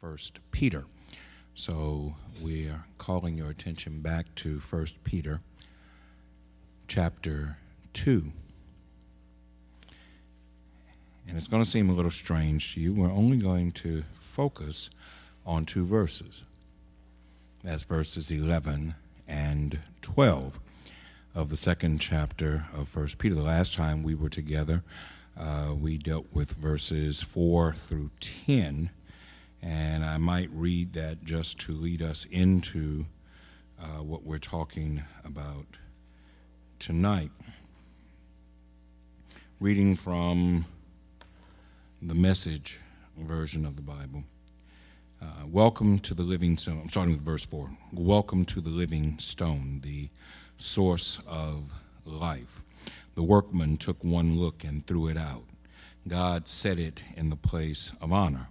First Peter. So we are calling your attention back to First Peter chapter 2. And it's going to seem a little strange to you. We're only going to focus on two verses. That's verses 11 and 12 of the second chapter of First Peter. The last time we were together, uh, we dealt with verses 4 through 10, and I might read that just to lead us into uh, what we're talking about tonight. Reading from the message version of the Bible. Uh, welcome to the living stone. I'm starting with verse 4. Welcome to the living stone, the source of life. The workman took one look and threw it out. God set it in the place of honor.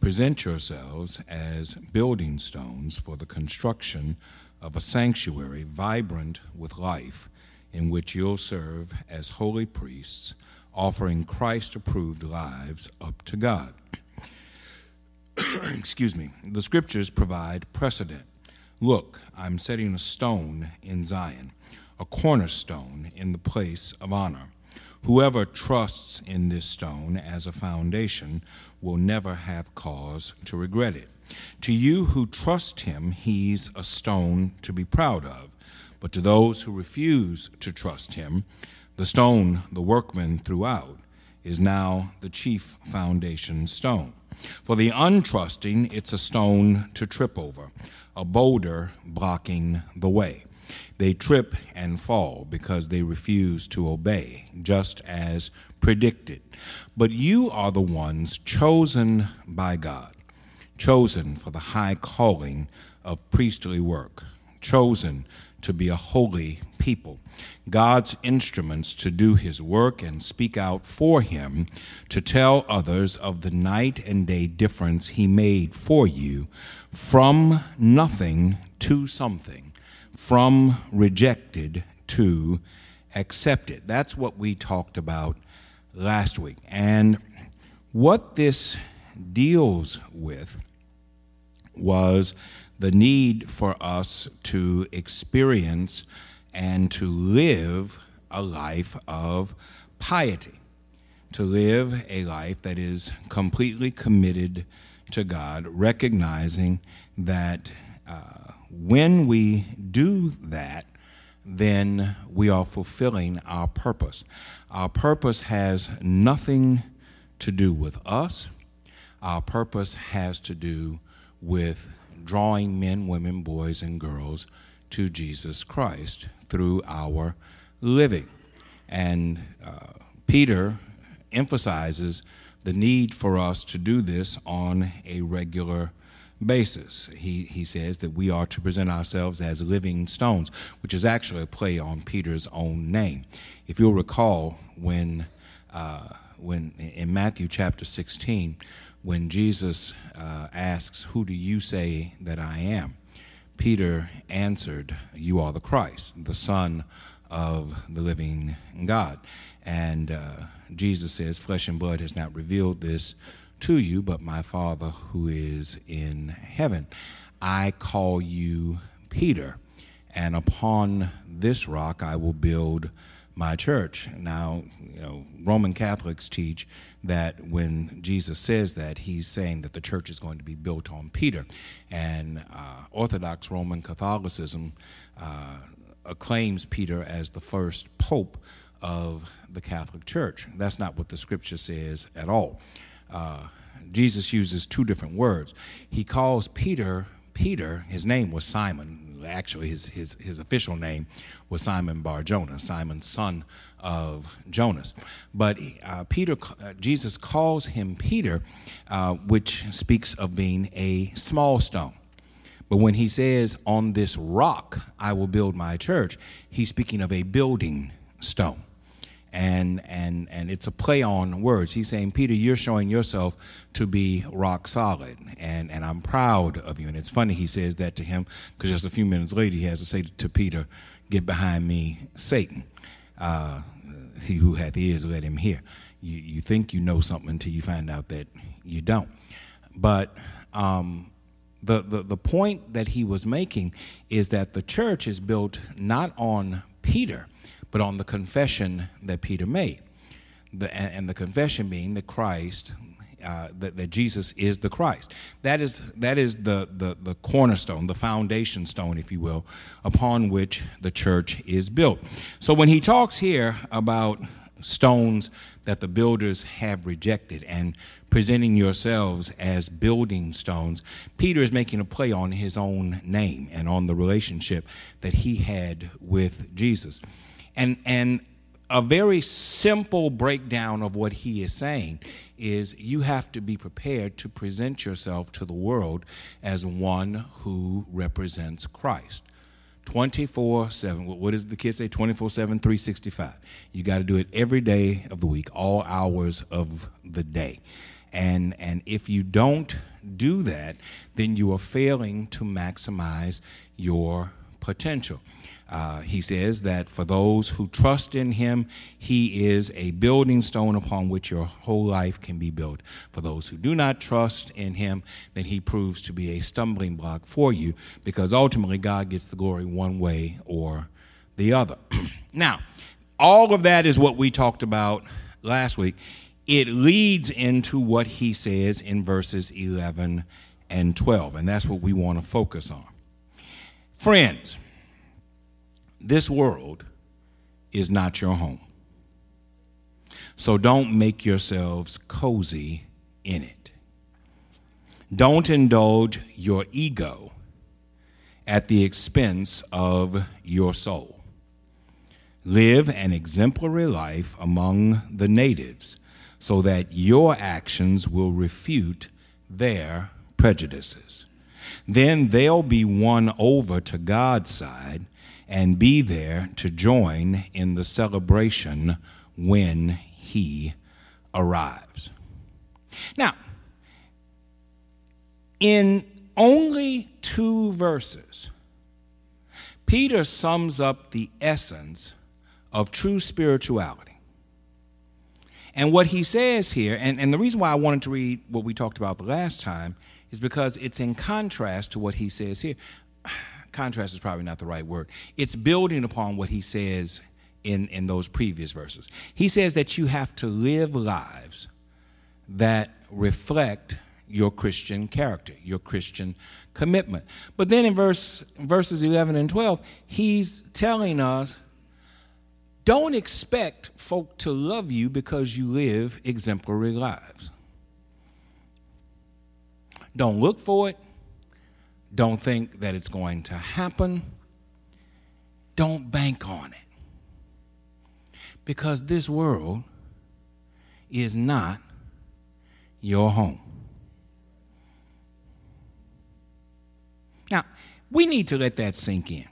Present yourselves as building stones for the construction of a sanctuary vibrant with life, in which you'll serve as holy priests, offering Christ approved lives up to God. Excuse me. The scriptures provide precedent. Look, I'm setting a stone in Zion a cornerstone in the place of honor. Whoever trusts in this stone as a foundation will never have cause to regret it. To you who trust him, he's a stone to be proud of. But to those who refuse to trust him, the stone the workman threw out is now the chief foundation stone. For the untrusting, it's a stone to trip over, a boulder blocking the way. They trip and fall because they refuse to obey, just as predicted. But you are the ones chosen by God, chosen for the high calling of priestly work, chosen to be a holy people, God's instruments to do his work and speak out for him, to tell others of the night and day difference he made for you from nothing to something from rejected to accepted. That's what we talked about last week. And what this deals with was the need for us to experience and to live a life of piety, to live a life that is completely committed to God, recognizing that. Uh, when we do that, then we are fulfilling our purpose. Our purpose has nothing to do with us. Our purpose has to do with drawing men, women, boys, and girls to Jesus Christ through our living. And uh, Peter emphasizes the need for us to do this on a regular basis. He, he says that we are to present ourselves as living stones, which is actually a play on Peter's own name. If you'll recall, when, uh, when in Matthew chapter 16, when Jesus uh, asks, Who do you say that I am? Peter answered, You are the Christ, the Son of the living God. And uh, Jesus says, Flesh and blood has not revealed this to you, but my Father who is in heaven. I call you Peter, and upon this rock I will build my church. Now, you know, Roman Catholics teach that when Jesus says that, he's saying that the church is going to be built on Peter. And uh, Orthodox Roman Catholicism uh, acclaims Peter as the first pope of the Catholic Church. That's not what the scripture says at all uh, Jesus uses two different words. He calls Peter Peter. His name was Simon. Actually, his his his official name was Simon Bar Jonah, Simon son of Jonas. But uh, Peter, uh, Jesus calls him Peter, uh, which speaks of being a small stone. But when he says, "On this rock I will build my church," he's speaking of a building stone and and and it's a play on words. He's saying, Peter, you're showing yourself to be rock solid, and and I'm proud of you. And it's funny he says that to him because just a few minutes later he has to say to Peter, "Get behind me, Satan." Uh, he who hath ears, let him hear. You you think you know something until you find out that you don't. But um, the, the, the point that he was making is that the church is built not on Peter, but on the confession that Peter made. The, and the confession being that Christ, uh, that, that, Jesus is the Christ. That is, that is the, the, the cornerstone, the foundation stone, if you will, upon which the church is built. So when he talks here about stones that the builders have rejected and presenting yourselves as building stones, Peter is making a play on his own name and on the relationship that he had with Jesus. And, and a very simple breakdown of what he is saying is you have to be prepared to present yourself to the world as one who represents Christ. 24 7. What does the kids say? 24 7, 365. You got to do it every day of the week, all hours of the day. And, and if you don't do that, then you are failing to maximize your potential. Uh, he says that for those who trust in him, he is a building stone upon which your whole life can be built. For those who do not trust in him, then he proves to be a stumbling block for you because ultimately God gets the glory one way or the other. now, all of that is what we talked about last week. It leads into what he says in verses 11 and 12, and that's what we want to focus on. Friends, this world is not your home. So don't make yourselves cozy in it. Don't indulge your ego at the expense of your soul. Live an exemplary life among the natives so that your actions will refute their prejudices. Then they'll be won over to God's side and be there to join in the celebration when he arrives. Now, in only two verses, Peter sums up the essence of true spirituality. And what he says here, and, and the reason why I wanted to read what we talked about the last time is because it's in contrast to what he says here contrast is probably not the right word. It's building upon what he says in, in those previous verses. He says that you have to live lives that reflect your Christian character, your Christian commitment. But then in verse verses 11 and 12, he's telling us don't expect folk to love you because you live exemplary lives. Don't look for it. Don't think that it's going to happen. Don't bank on it. Because this world is not your home. Now, we need to let that sink in.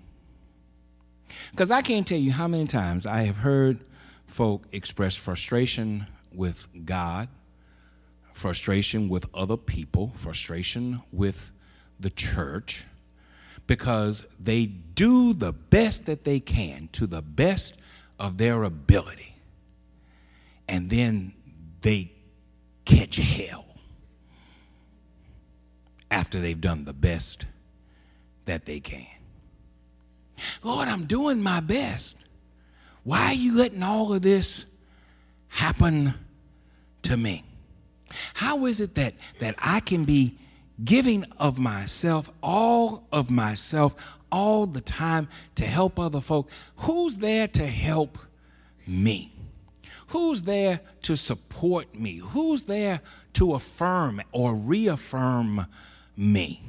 Because I can't tell you how many times I have heard folk express frustration with God, frustration with other people, frustration with the church because they do the best that they can to the best of their ability. And then they catch hell after they've done the best that they can. Lord, I'm doing my best. Why are you letting all of this happen to me? How is it that, that I can be giving of myself, all of myself, all the time to help other folk. Who's there to help me? Who's there to support me? Who's there to affirm or reaffirm me?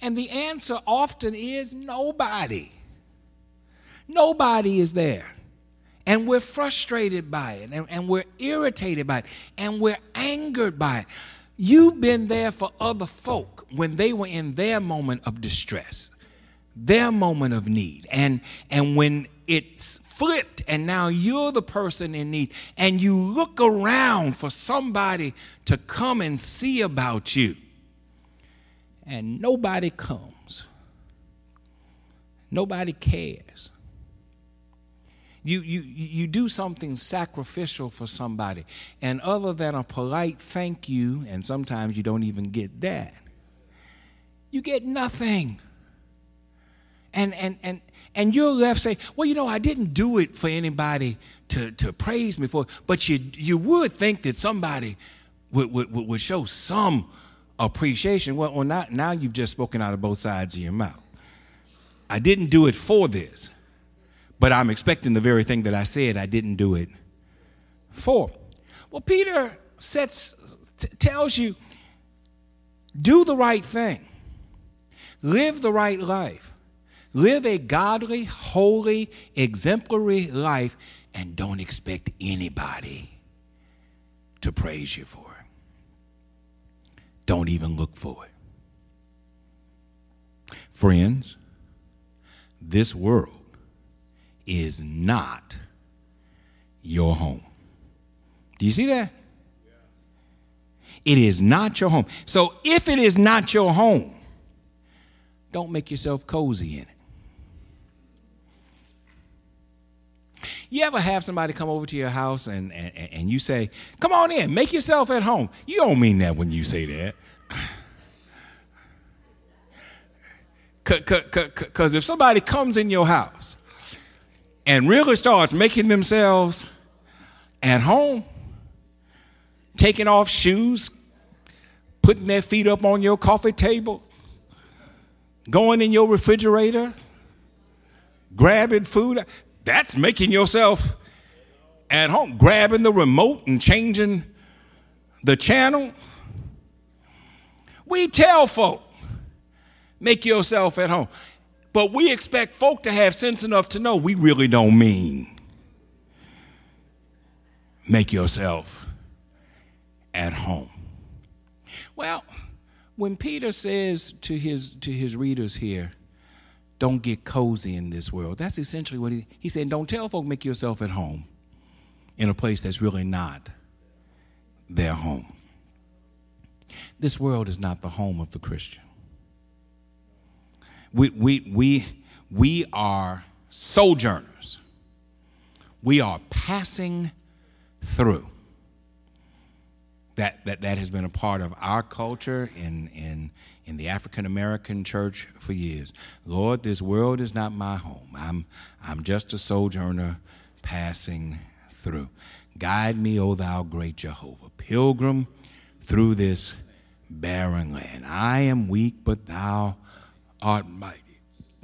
And the answer often is nobody. Nobody is there. And we're frustrated by it, and, and we're irritated by it, and we're angered by it. You've been there for other folk when they were in their moment of distress, their moment of need. And, and when it's flipped and now you're the person in need and you look around for somebody to come and see about you and nobody comes. Nobody cares. You, you, you do something sacrificial for somebody, and other than a polite thank you, and sometimes you don't even get that, you get nothing. And, and, and, and you're left saying, well, you know, I didn't do it for anybody to, to praise me for, but you, you would think that somebody would, would, would show some appreciation. Well, well not, now you've just spoken out of both sides of your mouth. I didn't do it for this, but I'm expecting the very thing that I said I didn't do it for. Well, Peter sets, t- tells you do the right thing, live the right life, live a godly, holy, exemplary life, and don't expect anybody to praise you for it. Don't even look for it. Friends, this world is not your home. Do you see that? It is not your home. So if it is not your home, don't make yourself cozy in it. You ever have somebody come over to your house and, and, and you say, Come on in, make yourself at home? You don't mean that when you say that. Because if somebody comes in your house and really starts making themselves at home, taking off shoes, putting their feet up on your coffee table, going in your refrigerator, grabbing food, that's making yourself at home, grabbing the remote and changing the channel. We tell folk make yourself at home. But we expect folk to have sense enough to know we really don't mean make yourself at home. Well, when Peter says to his to his readers here, don't get cozy in this world. That's essentially what he he said, don't tell folk make yourself at home in a place that's really not their home. This world is not the home of the Christian. We, we, we, we are sojourners. We are passing through. That, that, that has been a part of our culture in, in, in the African American church for years. Lord, this world is not my home. I'm, I'm just a sojourner passing through. Guide me, O thou great Jehovah, pilgrim through this barren land. I am weak, but thou art mighty.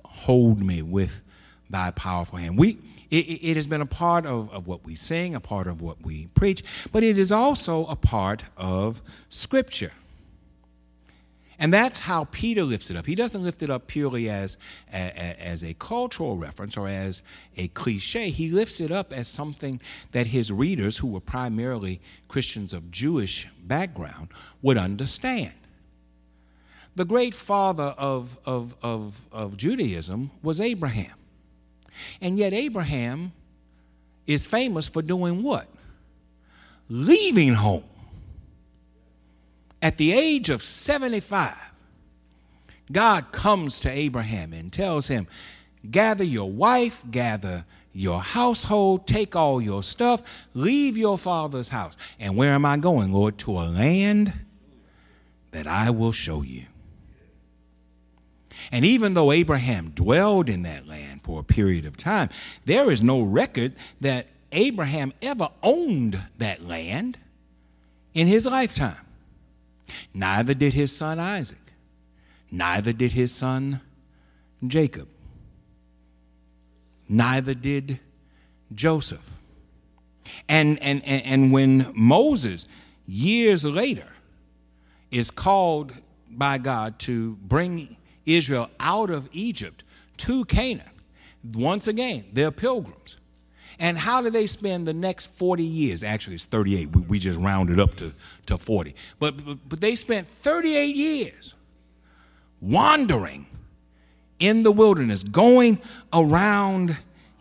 Hold me with thy powerful hand. We, it, it, has been a part of, of what we sing, a part of what we preach, but it is also a part of Scripture. And that's how Peter lifts it up. He doesn't lift it up purely as, a, as a cultural reference or as a cliche. He lifts it up as something that his readers, who were primarily Christians of Jewish background, would understand. The great father of, of, of, of Judaism was Abraham. And yet, Abraham is famous for doing what? Leaving home. At the age of 75, God comes to Abraham and tells him, Gather your wife, gather your household, take all your stuff, leave your father's house. And where am I going, Lord? To a land that I will show you. And even though Abraham dwelled in that land for a period of time, there is no record that Abraham ever owned that land in his lifetime. Neither did his son Isaac, neither did his son Jacob, neither did Joseph. And, and, and, and when Moses, years later, is called by God to bring Israel out of Egypt to Canaan. Once again, they're pilgrims. And how do they spend the next 40 years? Actually, it's 38. We, we just rounded up to, to 40. But, but, but they spent 38 years wandering in the wilderness, going around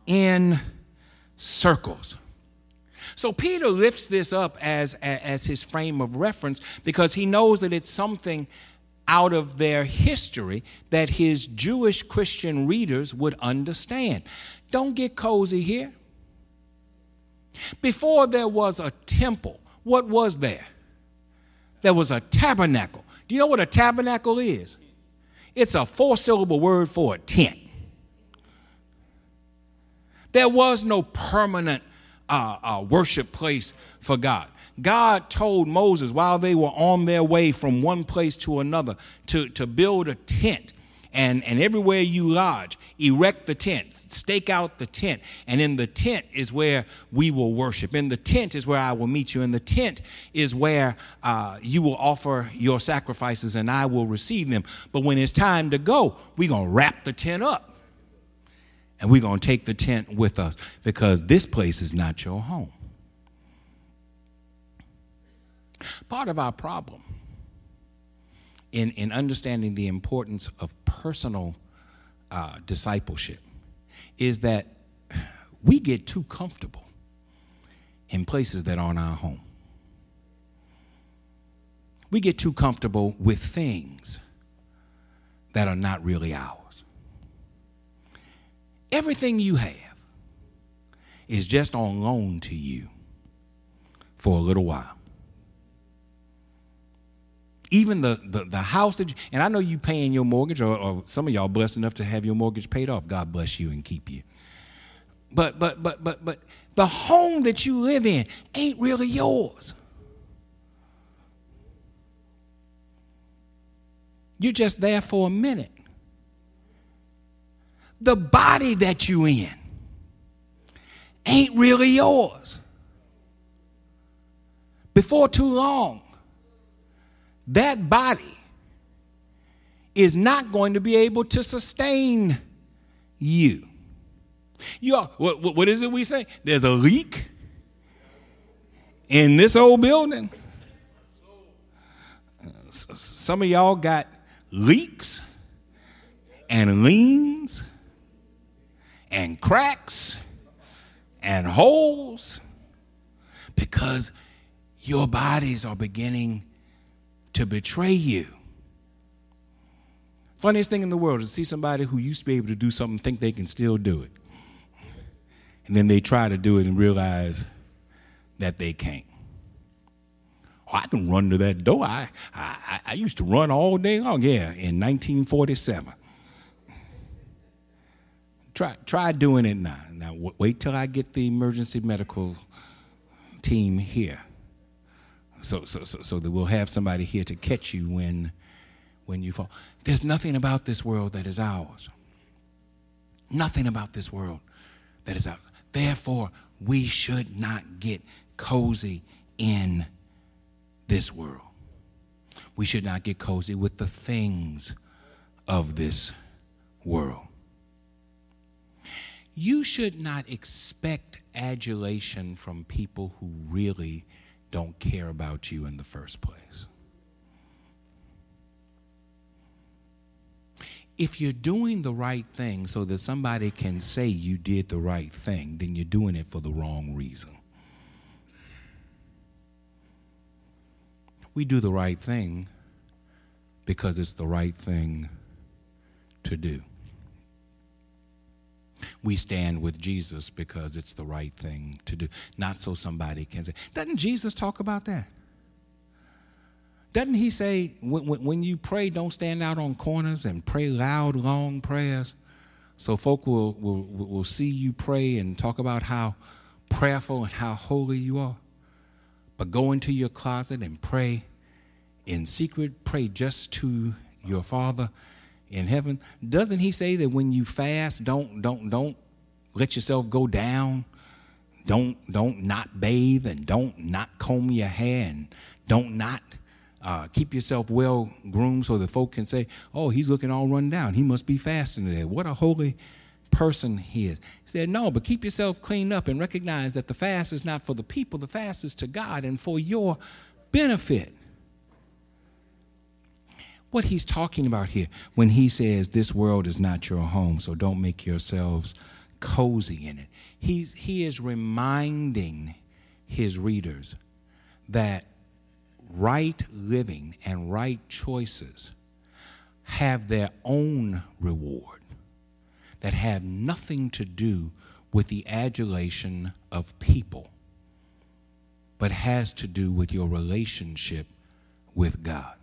in circles. So Peter lifts this up as, as his frame of reference because he knows that it's something out of their history that his Jewish Christian readers would understand. Don't get cozy here. Before there was a temple, what was there? There was a tabernacle. Do you know what a tabernacle is? It's a four syllable word for a tent. There was no permanent uh, uh, worship place for God. God told Moses while they were on their way from one place to another to, to build a tent. And, and everywhere you lodge, erect the tent, stake out the tent. And in the tent is where we will worship. In the tent is where I will meet you. In the tent is where uh, you will offer your sacrifices and I will receive them. But when it's time to go, we're going to wrap the tent up. And we're going to take the tent with us because this place is not your home. Part of our problem in, in understanding the importance of personal uh, discipleship is that we get too comfortable in places that aren't our home. We get too comfortable with things that are not really ours. Everything you have is just on loan to you for a little while even the, the, the house that you, and I know you paying your mortgage, or, or some of y'all blessed enough to have your mortgage paid off. God bless you and keep you. But but but but but the home that you live in ain't really yours. You're just there for a minute. The body that you in ain't really yours. Before too long, that body is not going to be able to sustain you. You are, what, what is it we say? There's a leak in this old building. Some of y'all got leaks and leans and cracks and holes because your bodies are beginning to betray you. Funniest thing in the world is to see somebody who used to be able to do something think they can still do it. And then they try to do it and realize that they can't. Oh, I can run to that door. I, I, I used to run all day long, yeah, in 1947. Try, try doing it now. Now, wait till I get the emergency medical team here so, so, so, so that we'll have somebody here to catch you when, when you fall. There's nothing about this world that is ours. Nothing about this world that is ours. Therefore, we should not get cozy in this world. We should not get cozy with the things of this world. You should not expect adulation from people who really don't care about you in the first place. If you're doing the right thing so that somebody can say you did the right thing, then you're doing it for the wrong reason. We do the right thing because it's the right thing to do. We stand with Jesus because it's the right thing to do, not so somebody can say. Doesn't Jesus talk about that? Doesn't he say, when, when, you pray, don't stand out on corners and pray loud, long prayers so folk will, will, will see you pray and talk about how prayerful and how holy you are? But go into your closet and pray in secret, pray just to your Father in heaven. Doesn't he say that when you fast don't don't don't let yourself go down? Don't don't not bathe and don't not comb your hair and don't not uh, keep yourself well groomed so that folk can say oh he's looking all run down. He must be fasting today. What a holy person he is. He said no but keep yourself cleaned up and recognize that the fast is not for the people. The fast is to god and for your benefit what he's talking about here when he says this world is not your home, so don't make yourselves cozy in it. He's, he is reminding his readers that right living and right choices have their own reward that have nothing to do with the adulation of people but has to do with your relationship with God.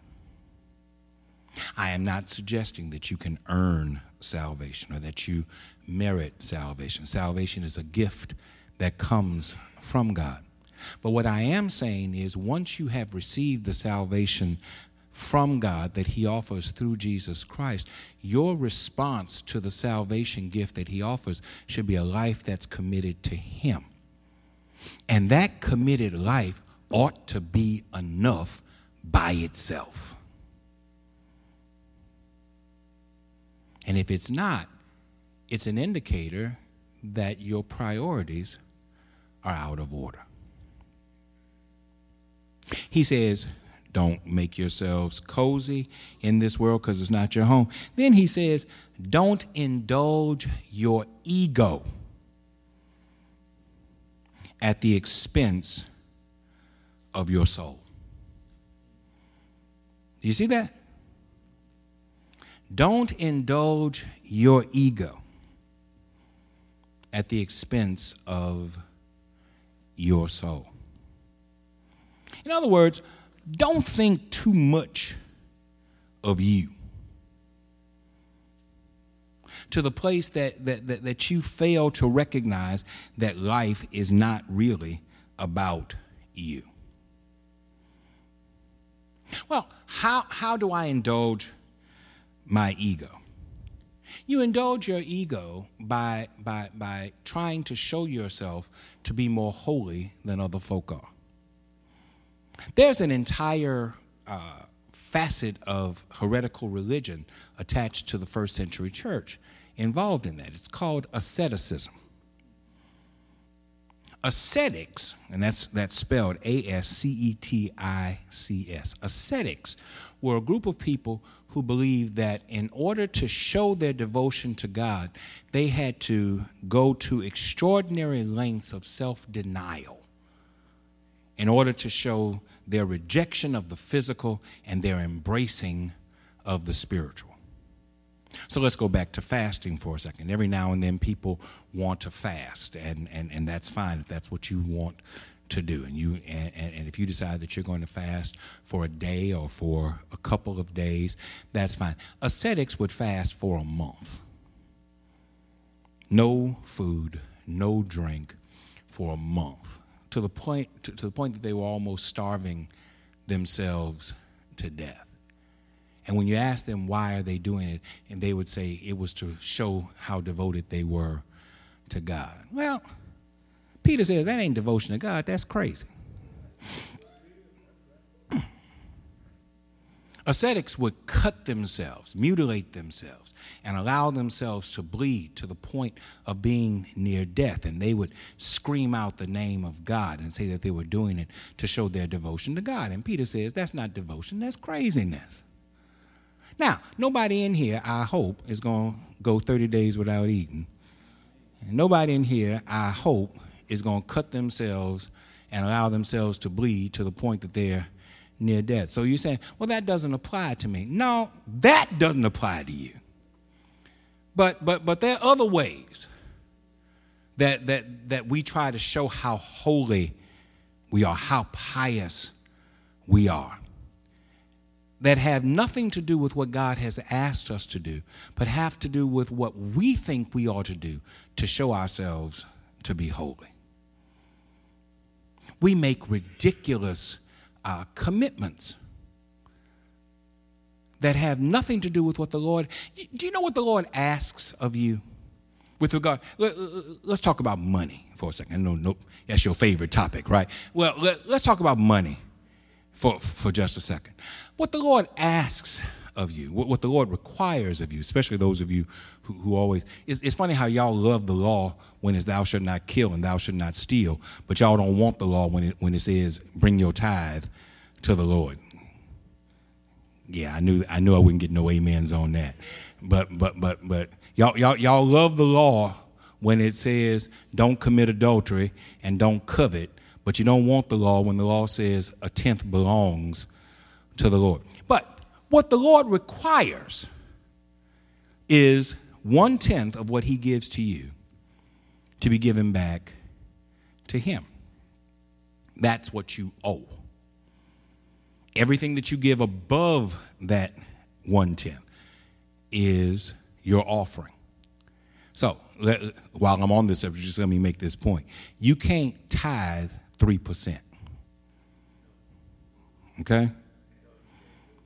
I am not suggesting that you can earn salvation or that you merit salvation. Salvation is a gift that comes from God. But what I am saying is once you have received the salvation from God that He offers through Jesus Christ, your response to the salvation gift that He offers should be a life that's committed to Him. And that committed life ought to be enough by itself. And if it's not, it's an indicator that your priorities are out of order. He says, don't make yourselves cozy in this world because it's not your home. Then he says, don't indulge your ego at the expense of your soul. Do you see that? Don't indulge your ego at the expense of your soul. In other words, don't think too much of you to the place that, that, that, that, you fail to recognize that life is not really about you. Well, how, how do I indulge my ego? You indulge your ego by, by, by trying to show yourself to be more holy than other folk are. There's an entire uh, facet of heretical religion attached to the first century church involved in that. It's called asceticism. Ascetics, and that's, that's spelled A S C E T I C S, ascetics were a group of people who believed that in order to show their devotion to God, they had to go to extraordinary lengths of self denial in order to show their rejection of the physical and their embracing of the spiritual. So let's go back to fasting for a second. Every now and then people want to fast, and, and, and that's fine if that's what you want to do. And, you, and, and if you decide that you're going to fast for a day or for a couple of days, that's fine. Ascetics would fast for a month. No food, no drink for a month to the point to, to the point that they were almost starving themselves to death. And when you ask them why are they doing it, and they would say it was to show how devoted they were to God. Well, Peter says that ain't devotion to God, that's crazy. Hmm. Ascetics would cut themselves, mutilate themselves, and allow themselves to bleed to the point of being near death. And they would scream out the name of God and say that they were doing it to show their devotion to God. And Peter says that's not devotion, that's craziness. Now, nobody in here, I hope, is going to go 30 days without eating. And nobody in here, I hope, is going to cut themselves and allow themselves to bleed to the point that they're near death. So you're saying, well, that doesn't apply to me. No, that doesn't apply to you. But but but there are other ways that that that we try to show how holy we are, how pious we are. That have nothing to do with what God has asked us to do, but have to do with what we think we ought to do to show ourselves to be holy. We make ridiculous uh, commitments that have nothing to do with what the Lord. Do you know what the Lord asks of you? With regard, let, us talk about money for a second. No, no, that's your favorite topic, right? Well, let, let's talk about money for, for just a second. What the Lord asks of you, what, what the Lord requires of you, especially those of you who, who always, it's, it's funny how y'all love the law when it's thou shalt not kill and thou shalt not steal, but y'all don't want the law when it, when it says bring your tithe to the Lord. Yeah, I knew I knew I wouldn't get no amens on that. But but but but y'all y'all y'all love the law when it says don't commit adultery and don't covet, but you don't want the law when the law says a tenth belongs to the Lord. But what the Lord requires is one tenth of what He gives to you to be given back to Him. That's what you owe. Everything that you give above that one tenth is your offering. So, while I'm on this subject, just let me make this point. You can't tithe 3%. Okay?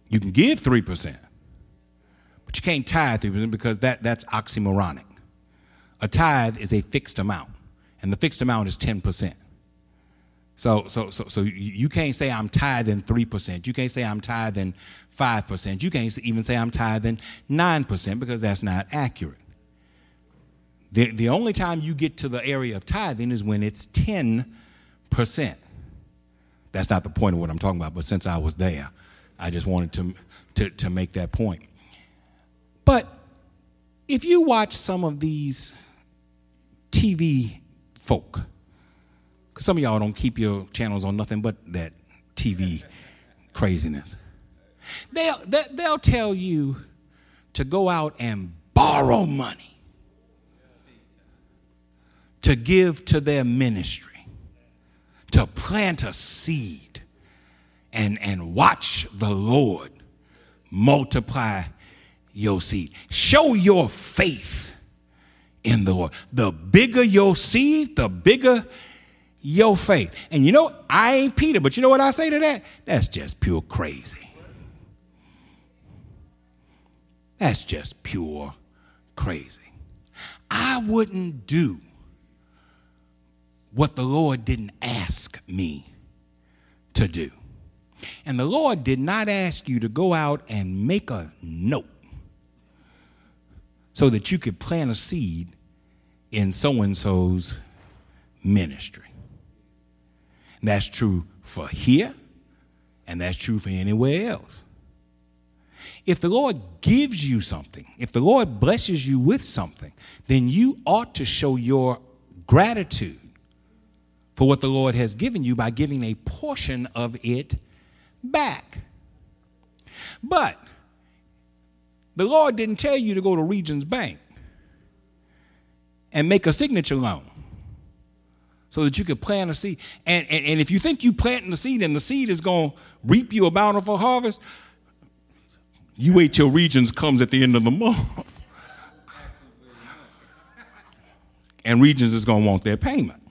You can give 3%, you can't tithe 3% because that, that's oxymoronic. A tithe is a fixed amount, and the fixed amount is 10%. So, so, so, so you can't say I'm tithing 3%. You can't say I'm tithing 5%. You can't even say I'm tithing 9% because that's not accurate. The, the only time you get to the area of tithing is when it's 10%. That's not the point of what I'm talking about, but since I was there, I just wanted to, to, to make that point. But if you watch some of these TV folk, because some of y'all don't keep your channels on nothing but that TV craziness. They'll, they'll tell you to go out and borrow money to give to their ministry, to plant a seed and, and watch the Lord multiply your seed. Show your faith in the Lord. The bigger your seed, the bigger your faith. And you know, I ain't Peter, but you know what I say to that? That's just pure crazy. That's just pure crazy. I wouldn't do what the Lord didn't ask me to do. And the Lord did not ask you to go out and make a note so that you could plant a seed in so and so's ministry. And that's true for here, and that's true for anywhere else. If the Lord gives you something, if the Lord blesses you with something, then you ought to show your gratitude for what the Lord has given you by giving a portion of it back. But the Lord didn't tell you to go to Regions Bank and make a signature loan so that you could plant a seed. And, and, and if you think you planting the seed and the seed is going to reap you a bountiful harvest, you wait till Regions comes at the end of the month. and Regions is going to want their payment.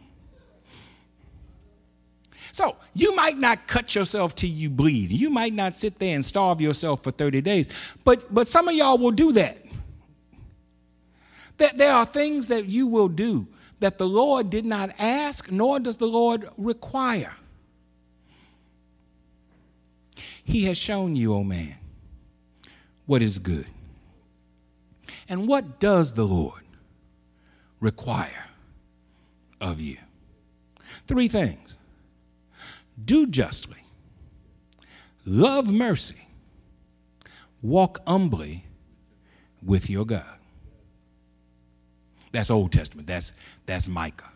You might not cut yourself till you bleed. You might not sit there and starve yourself for 30 days. But but some of y'all will do that. That there are things that you will do that the Lord did not ask, nor does the Lord require. He has shown you, O oh man, what is good. And what does the Lord require of you? Three things do justly, love mercy, walk humbly with your God. That's Old Testament. That's, that's Micah.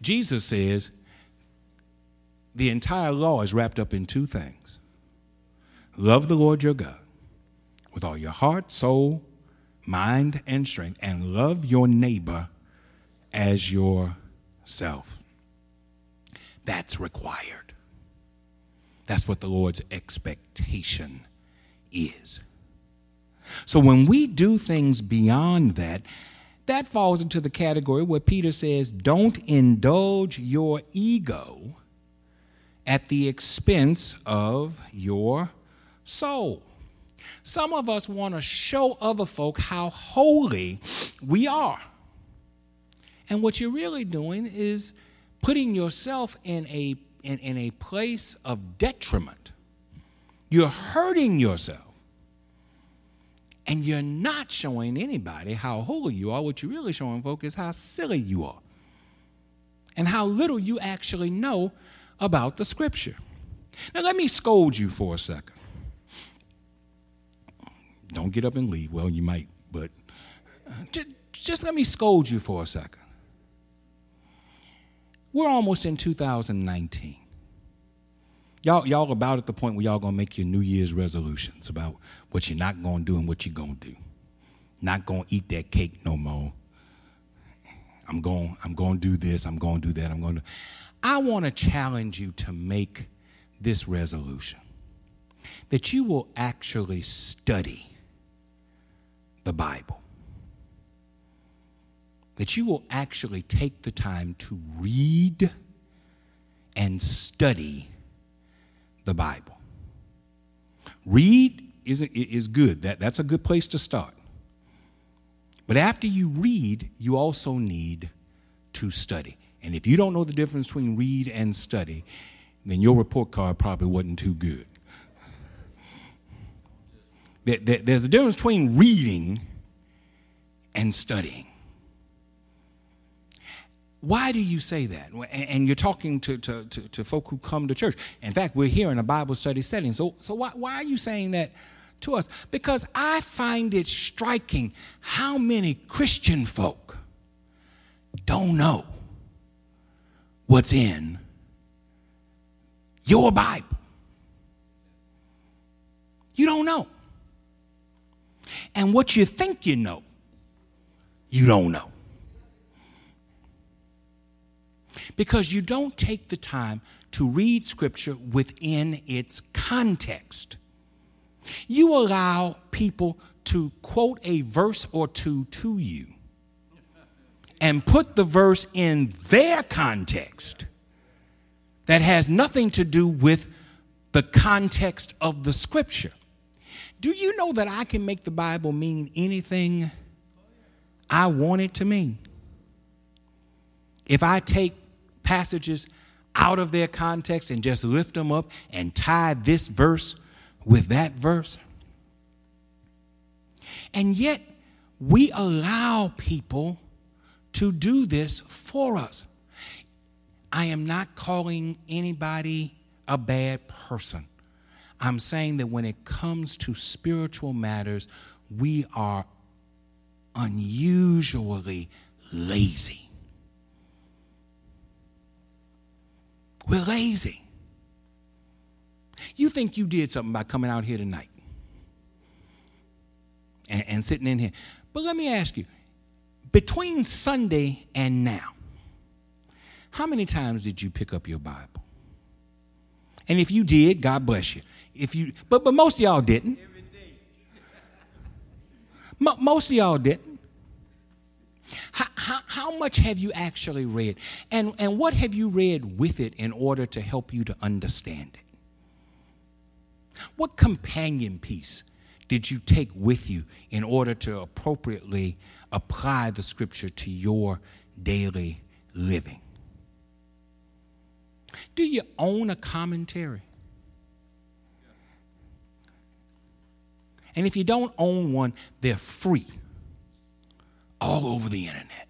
Jesus says the entire law is wrapped up in two things love the Lord your God with all your heart, soul, mind, and strength, and love your neighbor as yourself. That's required. That's what the Lord's expectation is. So when we do things beyond that, that falls into the category where Peter says, don't indulge your ego at the expense of your soul. Some of us want to show other folk how holy we are. And what you're really doing is putting yourself in a, in, in a place of detriment. You're hurting yourself and you're not showing anybody how holy you are. What you're really showing folk is how silly you are and how little you actually know about the scripture. Now, let me scold you for a second. Don't get up and leave. Well, you might, but uh, just let me scold you for a second. We're almost in 2019. Y'all, y'all about at the point where y'all gonna make your New Year's resolutions about what you're not gonna do and what you're gonna do. Not gonna eat that cake no more. I'm going, I'm to do this, I'm to do that, I'm to. I want to challenge you to make this resolution that you will actually study the Bible. That you will actually take the time to read and study the Bible. Read is, is good. That, that's a good place to start. But after you read, you also need to study. And if you don't know the difference between read and study, then your report card probably wasn't too good. There's a difference between reading and studying. Why do you say that? And you're talking to, to, to, to, folk who come to church. In fact, we're here in a Bible study setting. So, so why, why are you saying that to us? Because I find it striking how many Christian folk don't know what's in your Bible. You don't know. And what you think you know, you don't know. Because you don't take the time to read Scripture within its context. You allow people to quote a verse or two to you and put the verse in their context that has nothing to do with the context of the Scripture. Do you know that I can make the Bible mean anything I want it to mean? If I take passages out of their context and just lift them up and tie this verse with that verse. And yet, we allow people to do this for us. I am not calling anybody a bad person. I'm saying that when it comes to spiritual matters, we are unusually lazy. We're lazy. You think you did something by coming out here tonight and, and sitting in here. But let me ask you between Sunday and now, how many times did you pick up your Bible? And if you did, God bless you. If you, but but most of y'all didn't. most of y'all didn't. How, how, much have you actually read? And, and what have you read with it in order to help you to understand it? What companion piece did you take with you in order to appropriately apply the scripture to your daily living? Do you own a commentary? And if you don't own one, they're free all over the internet.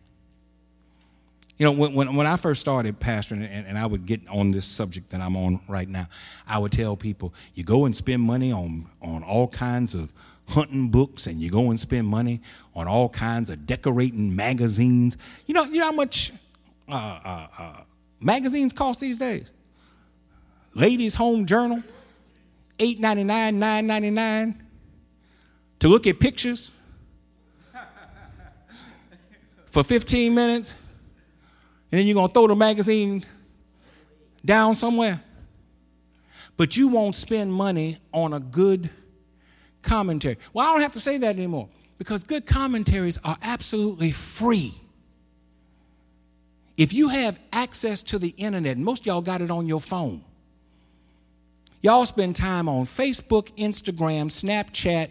You know, when, when, when I first started pastoring, and, and I would get on this subject that I'm on right now, I would tell people, you go and spend money on, on all kinds of hunting books, and you go and spend money on all kinds of decorating magazines. You know, you know how much uh, uh, uh, magazines cost these days? Ladies' Home Journal, eight ninety nine, nine ninety nine. To look at pictures, for 15 minutes, and then you're going to throw the magazine down somewhere. But you won't spend money on a good commentary. Well, I don't have to say that anymore because good commentaries are absolutely free. If you have access to the internet, most y'all got it on your phone. Y'all spend time on Facebook, Instagram, Snapchat,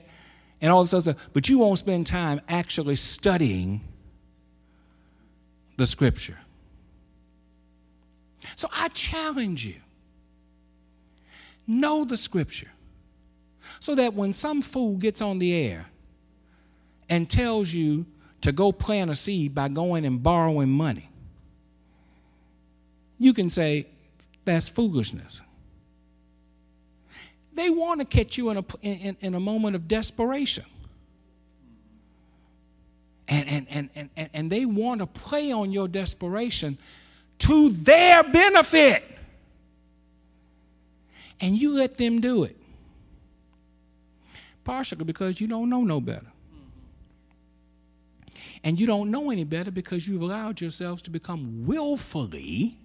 and all this other stuff, but you won't spend time actually studying the scripture. So I challenge you know the scripture so that when some fool gets on the air and tells you to go plant a seed by going and borrowing money, you can say, that's foolishness. They want to catch you in a, in, in a moment of desperation and, and, and, and, and they want to play on your desperation to their benefit. And you let them do it. Partially because you don't know no better. And you don't know any better because you've allowed yourselves to become willfully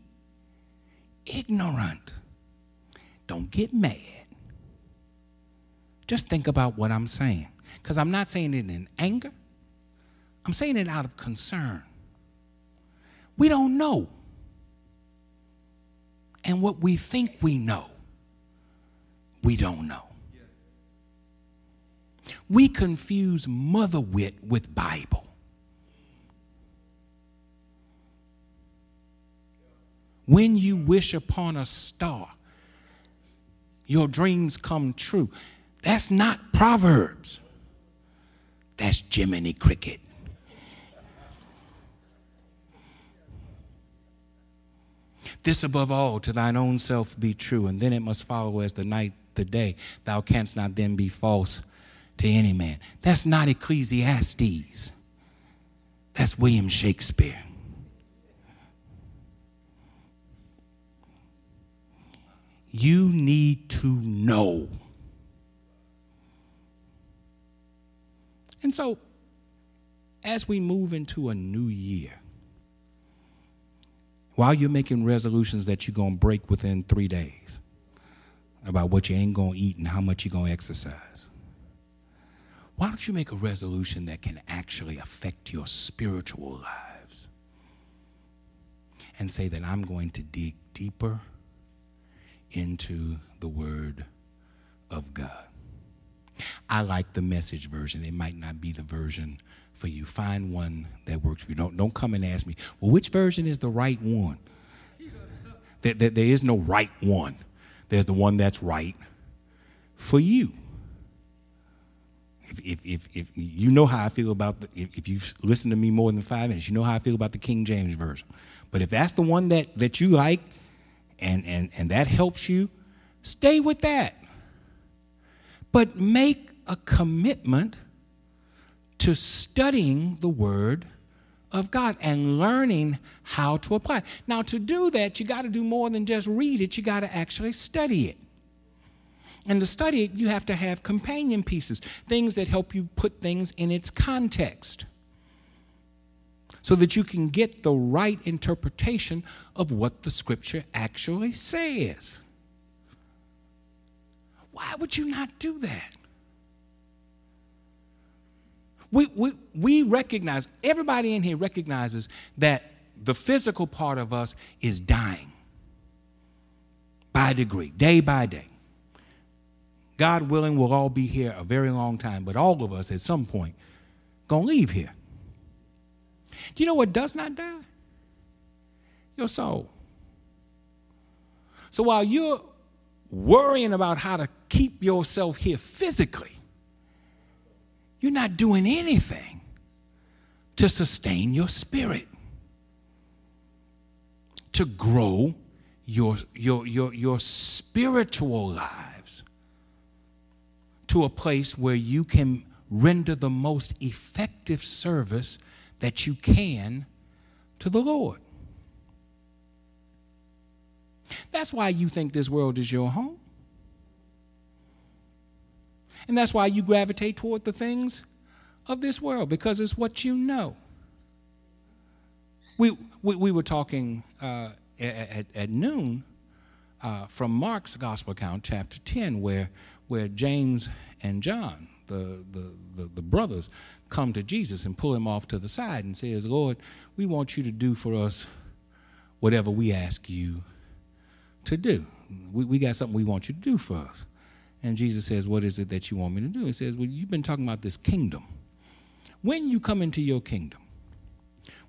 ignorant. Don't get mad. Just think about what I'm saying. Because I'm not saying it in anger, I'm saying it out of concern. We don't know. And what we think we know, we don't know. We confuse mother wit with Bible. When you wish upon a star, your dreams come true. That's not Proverbs. That's Jiminy Cricket. This above all to thine own self be true, and then it must follow as the night the day. Thou canst not then be false to any man. That's not Ecclesiastes. That's William Shakespeare. You need to know. And so, as we move into a new year, while you're making resolutions that you're going to break within three days about what you ain't going to eat and how much you're going to exercise, why don't you make a resolution that can actually affect your spiritual lives? And say that I'm going to dig deeper into the Word of God. I like the message version. It might not be the version for you. Find one that works for you. Don't, don't come and ask me, well, which version is the right one? There, there, there is no right one. There's the one that's right for you. If, if, if, if you know how I feel about the, if, if you've listened to me more than five minutes, you know how I feel about the King James Version. But if that's the one that, that you like and, and, and that helps you, stay with that. But make a commitment to studying the Word of God and learning how to apply it. Now, to do that, you got to do more than just read it, you got to actually study it. And to study it, you have to have companion pieces, things that help you put things in its context so that you can get the right interpretation of what the scripture actually says. Why would you not do that? We, we, we recognize, everybody in here recognizes that the physical part of us is dying by degree, day by day. God willing, we'll all be here a very long time, but all of us at some point gonna leave here. Do you know what does not die? Your soul. So while you're worrying about how to keep yourself here physically, you're not doing anything to sustain your spirit, to grow your, your, your, your spiritual lives to a place where you can render the most effective service that you can to the Lord. That's why you think this world is your home. And that's why you gravitate toward the things of this world, because it's what you know. We, we, we were talking uh, at, at, noon uh, from Mark's Gospel account, chapter 10, where, where James and John, the, the, the, the, brothers, come to Jesus and pull him off to the side and says, Lord, we want you to do for us whatever we ask you to do. We, we got something we want you to do for us. And Jesus says, What is it that you want me to do? He says, Well, you've been talking about this kingdom. When you come into your kingdom,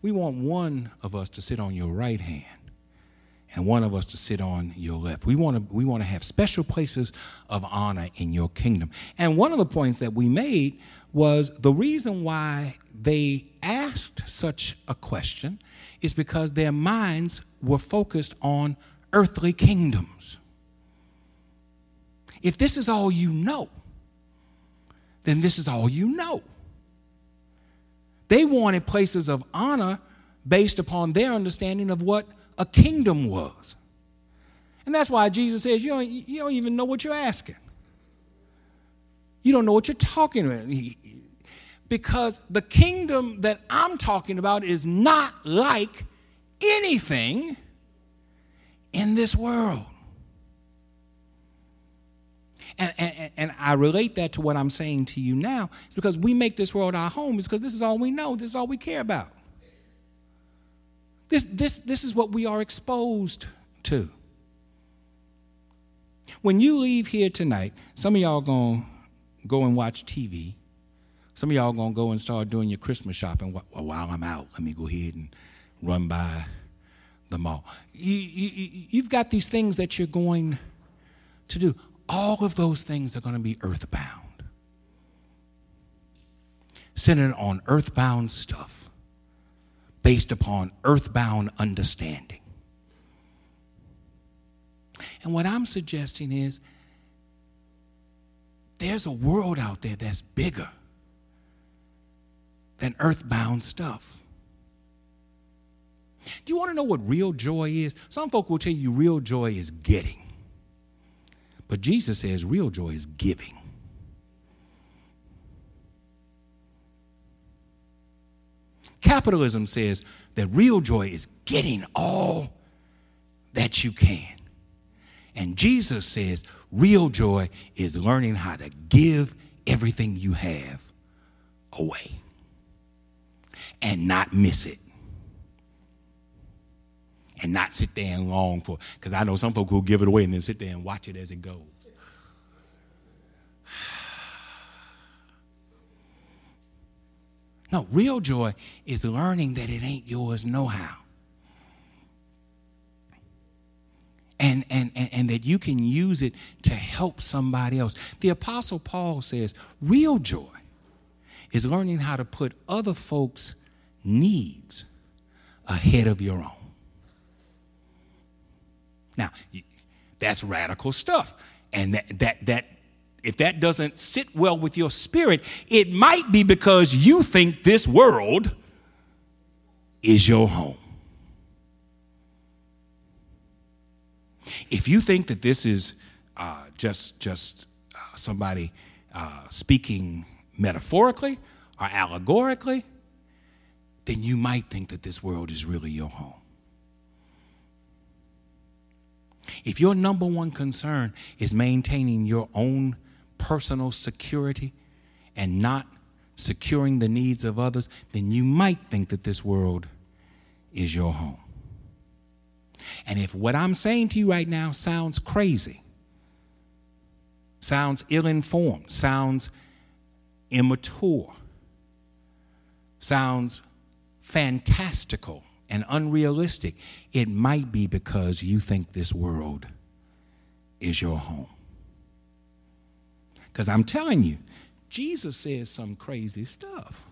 we want one of us to sit on your right hand and one of us to sit on your left. We want to we want to have special places of honor in your kingdom. And one of the points that we made was the reason why they asked such a question is because their minds were focused on earthly kingdoms. If this is all you know, then this is all you know. They wanted places of honor based upon their understanding of what a kingdom was. And that's why Jesus says, You don't, you don't even know what you're asking. You don't know what you're talking about. Because the kingdom that I'm talking about is not like anything in this world. And, and, and, I relate that to what I'm saying to you now. It's because we make this world our home, it's because this is all we know, this is all we care about. This, this, this is what we are exposed to. When you leave here tonight, some of y'all gonna go and watch TV. Some of y'all gonna go and start doing your Christmas shopping. While I'm out, let me go ahead and run by the mall. You, you, you've got these things that you're going to do. All of those things are going to be earthbound, centered on earthbound stuff, based upon earthbound understanding. And what I'm suggesting is there's a world out there that's bigger than earthbound stuff. Do you want to know what real joy is? Some folk will tell you real joy is getting. But Jesus says real joy is giving. Capitalism says that real joy is getting all that you can. And Jesus says real joy is learning how to give everything you have away and not miss it. And not sit there and long for because I know some folk who give it away and then sit there and watch it as it goes. No, real joy is learning that it ain't yours no how. and, and, and, and that you can use it to help somebody else. The Apostle Paul says real joy is learning how to put other folks' needs ahead of your own. Now, that's radical stuff. And that, that, that if that doesn't sit well with your spirit, it might be because you think this world is your home. If you think that this is uh, just just uh, somebody uh, speaking metaphorically or allegorically, then you might think that this world is really your home. If your number one concern is maintaining your own personal security and not securing the needs of others, then you might think that this world is your home. And if what I'm saying to you right now sounds crazy, sounds ill informed, sounds immature, sounds fantastical and unrealistic, it might be because you think this world is your home. Because I'm telling you, Jesus says some crazy stuff.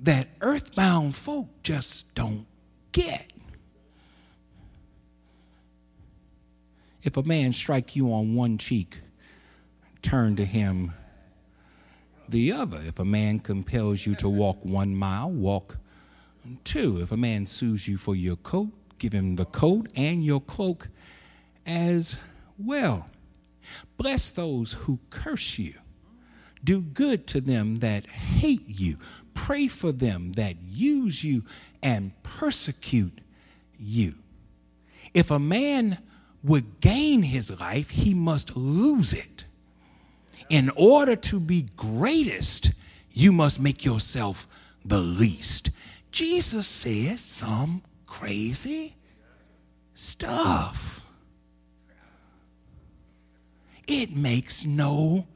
that earthbound folk just don't get. If a man strike you on one cheek, turn to him the other. If a man compels you to walk one mile, walk two. If a man sues you for your coat, give him the coat and your cloak as well. Bless those who curse you. Do good to them that hate you pray for them that use you and persecute you. If a man would gain his life, he must lose it. In order to be greatest, you must make yourself the least. Jesus says some crazy stuff. It makes no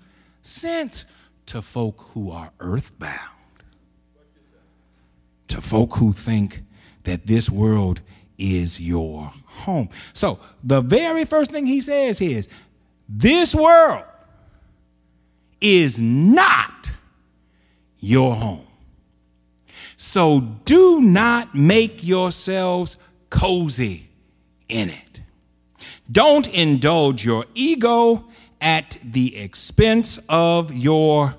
sense to folk who are earthbound to folk who think that this world is your home. So, the very first thing he says is this world is not your home. So, do not make yourselves cozy in it. Don't indulge your ego at the expense of your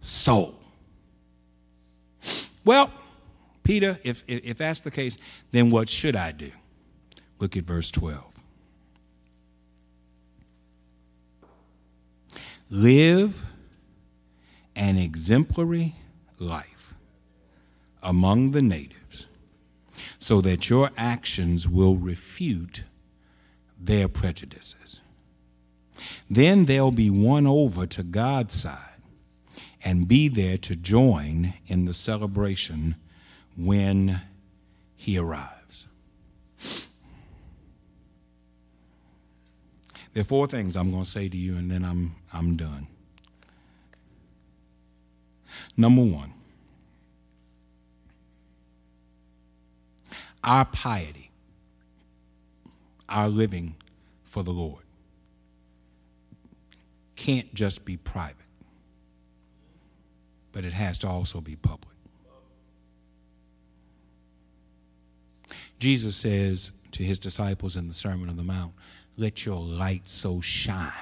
soul. Well, Peter, if, if that's the case, then what should I do? Look at verse 12. Live an exemplary life among the natives so that your actions will refute their prejudices. Then they'll be won over to God's side and be there to join in the celebration when He arrives. There are four things I'm going to say to you, and then I'm, I'm done. Number one, our piety, our living for the Lord, can't just be private, but it has to also be public. Jesus says to his disciples in the Sermon on the Mount, Let your light so shine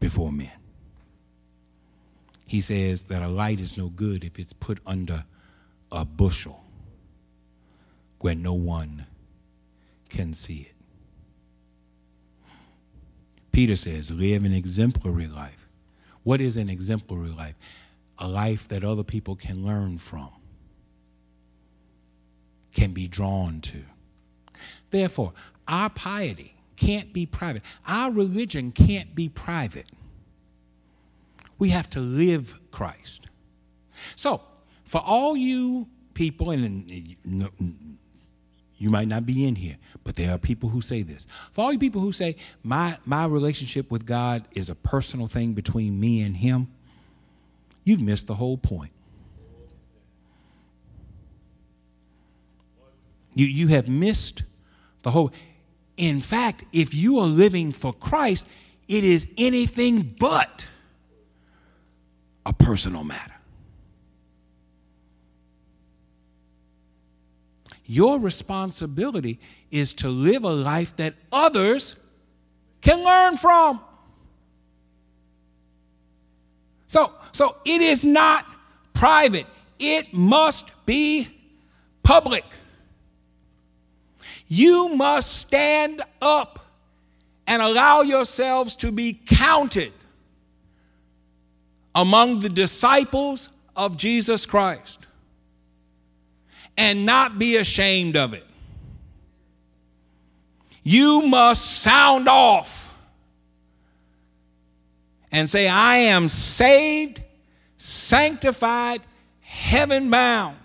before men. He says that a light is no good if it's put under a bushel where no one can see it. Peter says, live an exemplary life. What is an exemplary life? A life that other people can learn from, can be drawn to. Therefore, our piety can't be private. Our religion can't be private. We have to live Christ. So, for all you people, and you might not be in here, but there are people who say this. For all you people who say, my, my relationship with God is a personal thing between me and Him, you've missed the whole point. You, you have missed the whole. In fact, if you are living for Christ, it is anything but a personal matter. Your responsibility is to live a life that others can learn from. So, so it is not private. It must be public. You must stand up and allow yourselves to be counted among the disciples of Jesus Christ and not be ashamed of it. You must sound off and say, I am saved, sanctified, heaven bound.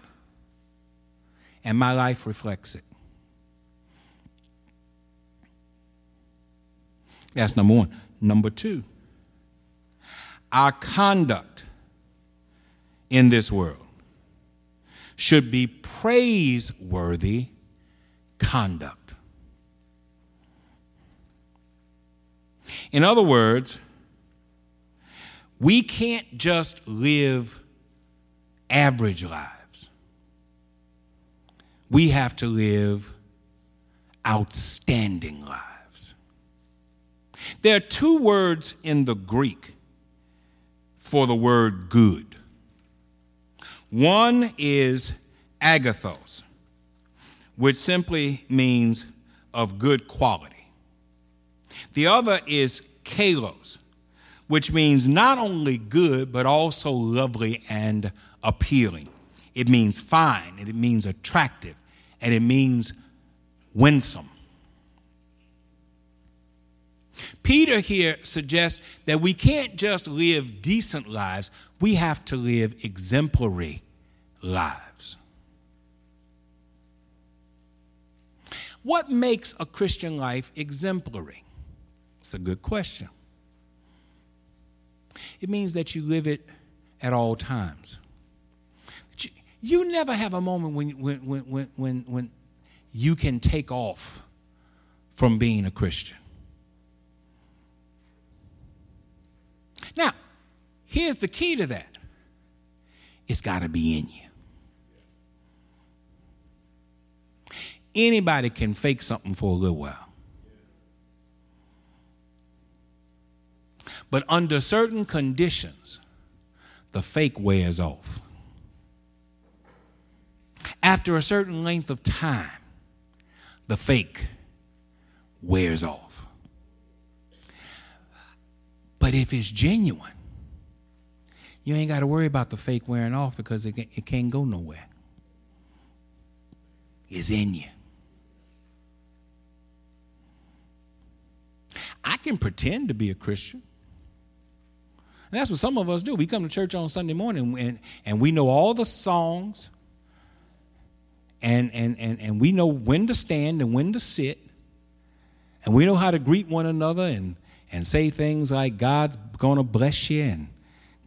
And my life reflects it. That's number one. Number two, our conduct in this world should be praiseworthy conduct. In other words, we can't just live average lives. We have to live outstanding lives. There are two words in the Greek for the word good. One is agathos, which simply means of good quality. The other is kalos, which means not only good, but also lovely and appealing. It means fine, and it means attractive, and it means winsome. Peter here suggests that we can't just live decent lives, we have to live exemplary lives. What makes a Christian life exemplary? It's a good question. It means that you live it at all times. You, never have a moment when, when, when, when, when you can take off from being a Christian. Now, here's the key to that it's got to be in you. Anybody can fake something for a little while. But under certain conditions, the fake wears off. After a certain length of time, the fake wears off. But if it's genuine, you ain't got to worry about the fake wearing off because it, it can't go nowhere. It's in you. I can pretend to be a Christian. And that's what some of us do. We come to church on Sunday morning and, and we know all the songs and, and, and, and we know when to stand and when to sit. And we know how to greet one another and, and say things like, God's going to bless you and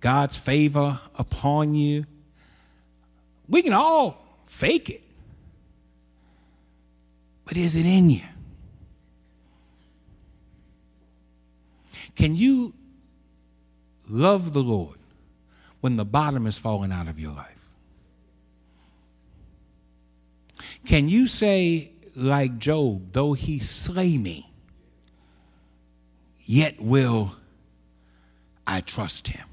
God's favor upon you. We can all fake it. But is it in you? Can you love the Lord when the bottom is falling out of your life? Can you say, like Job, though he slay me, yet will I trust him?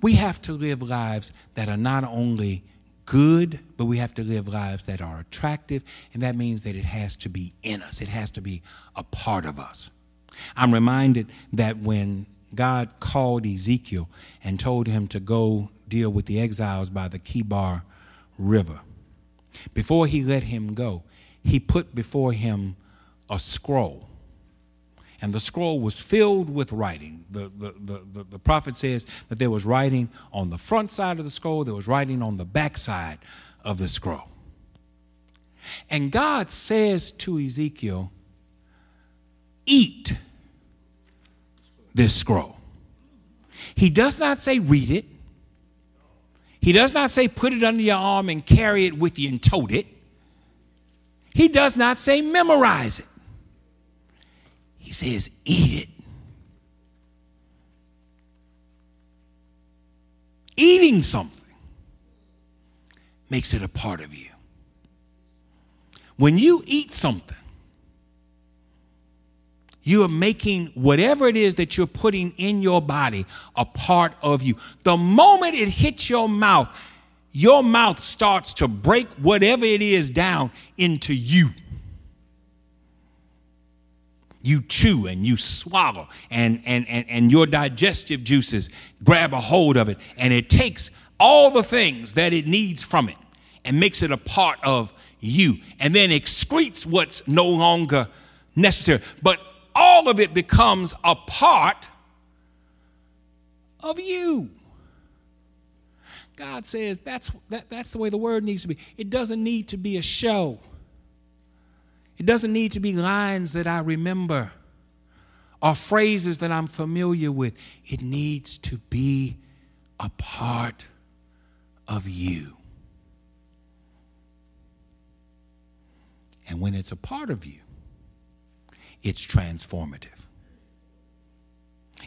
We have to live lives that are not only good, but we have to live lives that are attractive, and that means that it has to be in us, it has to be a part of us. I'm reminded that when God called Ezekiel and told him to go deal with the exiles by the Kebar River, before he let him go, he put before him a scroll. And the scroll was filled with writing. The, the, the, the, the prophet says that there was writing on the front side of the scroll, there was writing on the back side of the scroll. And God says to Ezekiel, Eat this scroll. He does not say read it. He does not say put it under your arm and carry it with you and tote it. He does not say memorize it. He says eat it. Eating something makes it a part of you. When you eat something, you are making whatever it is that you're putting in your body a part of you. The moment it hits your mouth, your mouth starts to break whatever it is down into you. You chew and you swallow, and, and, and, and your digestive juices grab a hold of it, and it takes all the things that it needs from it and makes it a part of you, and then excretes what's no longer necessary. But all of it becomes a part of you. God says that's, that, that's the way the word needs to be. It doesn't need to be a show, it doesn't need to be lines that I remember or phrases that I'm familiar with. It needs to be a part of you. And when it's a part of you, it's transformative.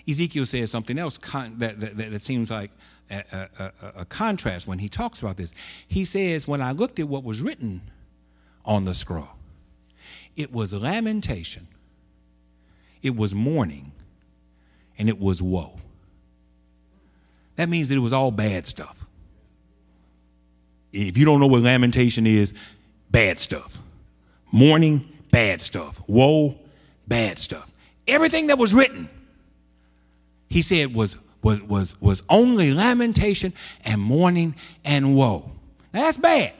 Ezekiel says something else con- that, that, that, seems like a, a, a, contrast when he talks about this. He says, When I looked at what was written on the scroll, it was lamentation, it was mourning, and it was woe. That means that it was all bad stuff. If you don't know what lamentation is, bad stuff. Mourning, bad stuff. Woe, bad stuff. Everything that was written, he said, was, was, was, was only lamentation and mourning and woe. Now that's bad.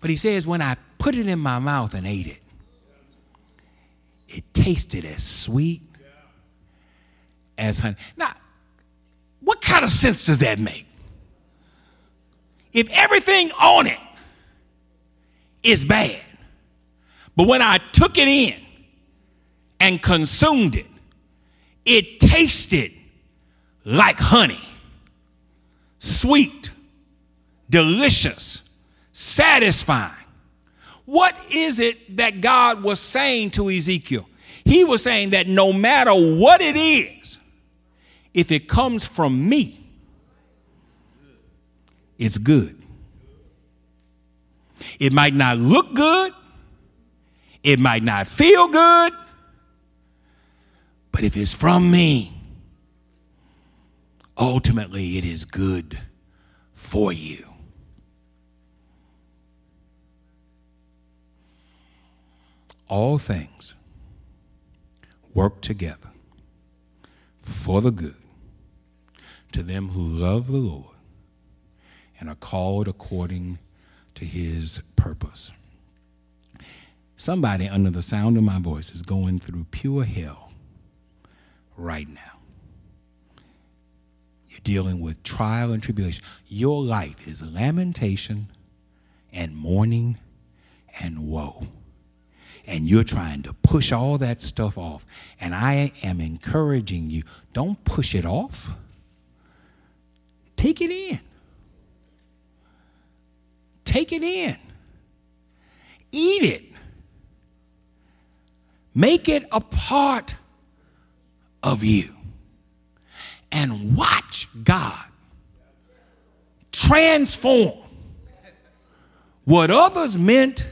But he says, when I put it in my mouth and ate it, it tasted as sweet as honey. Now, what kind of sense does that make? If everything on it is bad, but when I took it in and consumed it, it tasted like honey, sweet, delicious, satisfying. What is it that God was saying to Ezekiel? He was saying that no matter what it is, if it comes from me, it's good. It might not look good, it might not feel good, but if it's from me, ultimately it is good for you. All things work together for the good to them who love the Lord and are called according to his purpose. Somebody under the sound of my voice is going through pure hell right now. You're dealing with trial and tribulation. Your life is lamentation and mourning and woe. And you're trying to push all that stuff off. And I am encouraging you don't push it off, take it in. Take it in. Eat it. Make it a part of you. And watch God transform what others meant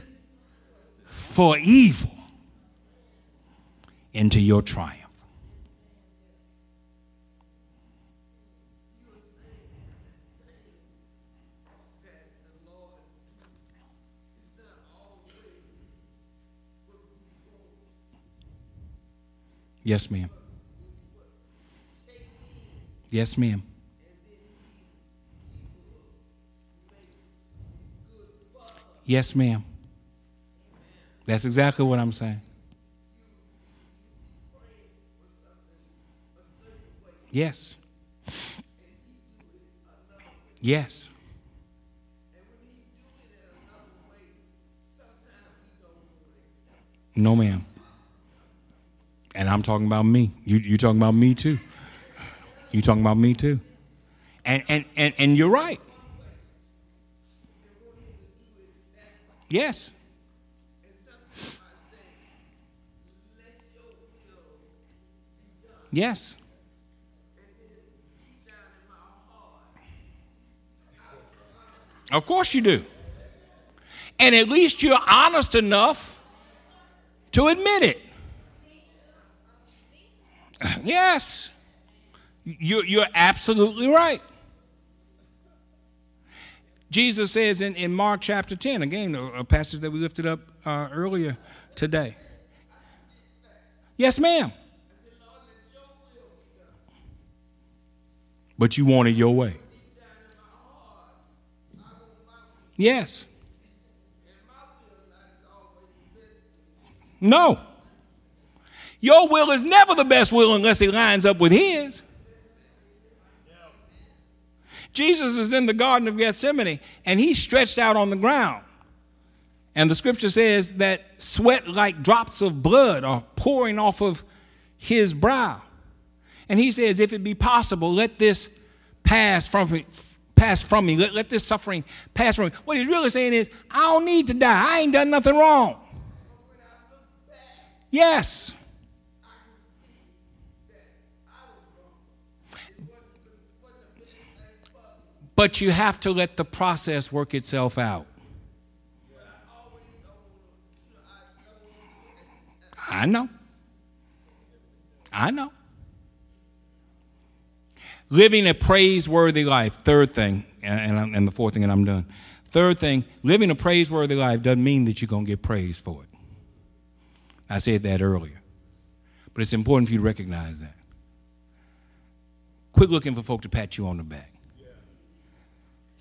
for evil into your triumph. Yes, ma'am. Yes, ma'am. Yes, ma'am. That's exactly what I'm saying. Yes. Yes. No, ma'am. And I'm talking about me. You you talking about me too. You talking about me too. And and and, and you're right. Yes. Yes. Of course you do. And at least you're honest enough to admit it. Yes. You're, absolutely right. Jesus says in, in Mark chapter 10, again, a, a passage that we lifted up uh, earlier today. Yes, ma'am. But you want it your way. Yes. No. Your will is never the best will unless it lines up with His. Jesus is in the Garden of Gethsemane and he's stretched out on the ground. And the scripture says that sweat like drops of blood are pouring off of his brow. And he says, If it be possible, let this pass from me. Pass from me. Let, let this suffering pass from me. What he's really saying is, I don't need to die. I ain't done nothing wrong. Yes. But you have to let the process work itself out. I know. I know. Living a praiseworthy life. Third thing, and, and the fourth thing, and I'm done. Third thing, living a praiseworthy life doesn't mean that you're going to get praised for it. I said that earlier. But it's important for you to recognize that. Quit looking for folk to pat you on the back.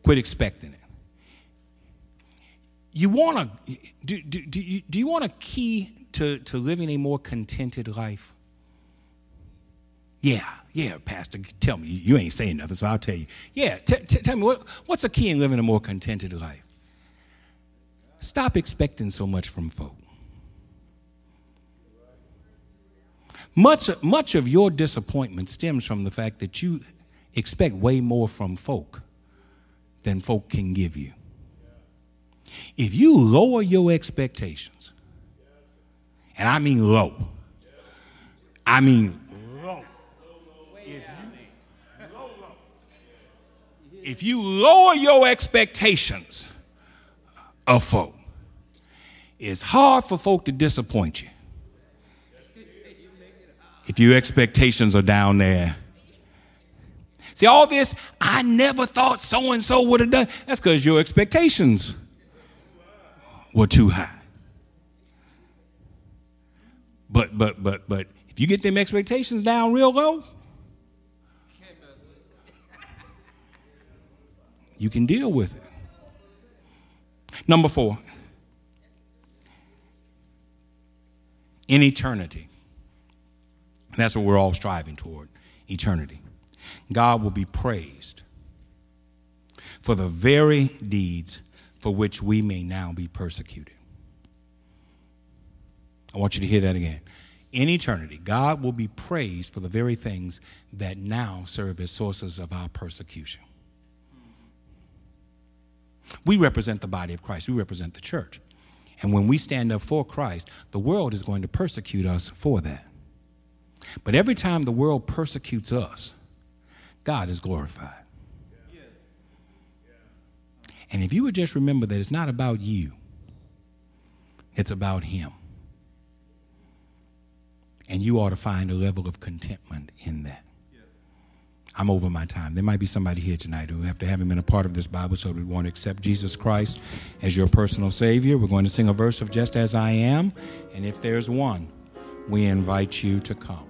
Quit expecting it. You want to do, do, do, you, do you want a key to, to living a more contented life? Yeah, yeah, Pastor, tell me. You ain't saying nothing, so I'll tell you. Yeah, t- t- tell me, what, what's a key in living a more contented life? Stop expecting so much from folk. Much, much of your disappointment stems from the fact that you expect way more from folk than folk can give you. If you lower your expectations, and I mean low, I mean low. If you, lower your expectations of folk, it's hard for folk to disappoint you. If your expectations are down there See, all this, I never thought so and so would have done. That's because your expectations were too high. But, but, but, but, if you get them expectations down real low, You can deal with it. Number four, in eternity. That's what we're all striving toward eternity. God will be praised for the very deeds for which we may now be persecuted. I want you to hear that again. In eternity, God will be praised for the very things that now serve as sources of our persecution. We represent the body of Christ, we represent the church. And when we stand up for Christ, the world is going to persecute us for that. But every time the world persecutes us, God is glorified. And if you would just remember that it's not about you, it's about Him. And you ought to find a level of contentment in that. I'm over my time. There might be somebody here tonight who to have him a part of this Bible so we want to accept Jesus Christ as your personal Savior. We're going to sing a verse of Just As I Am. And if there's one, we invite you to come.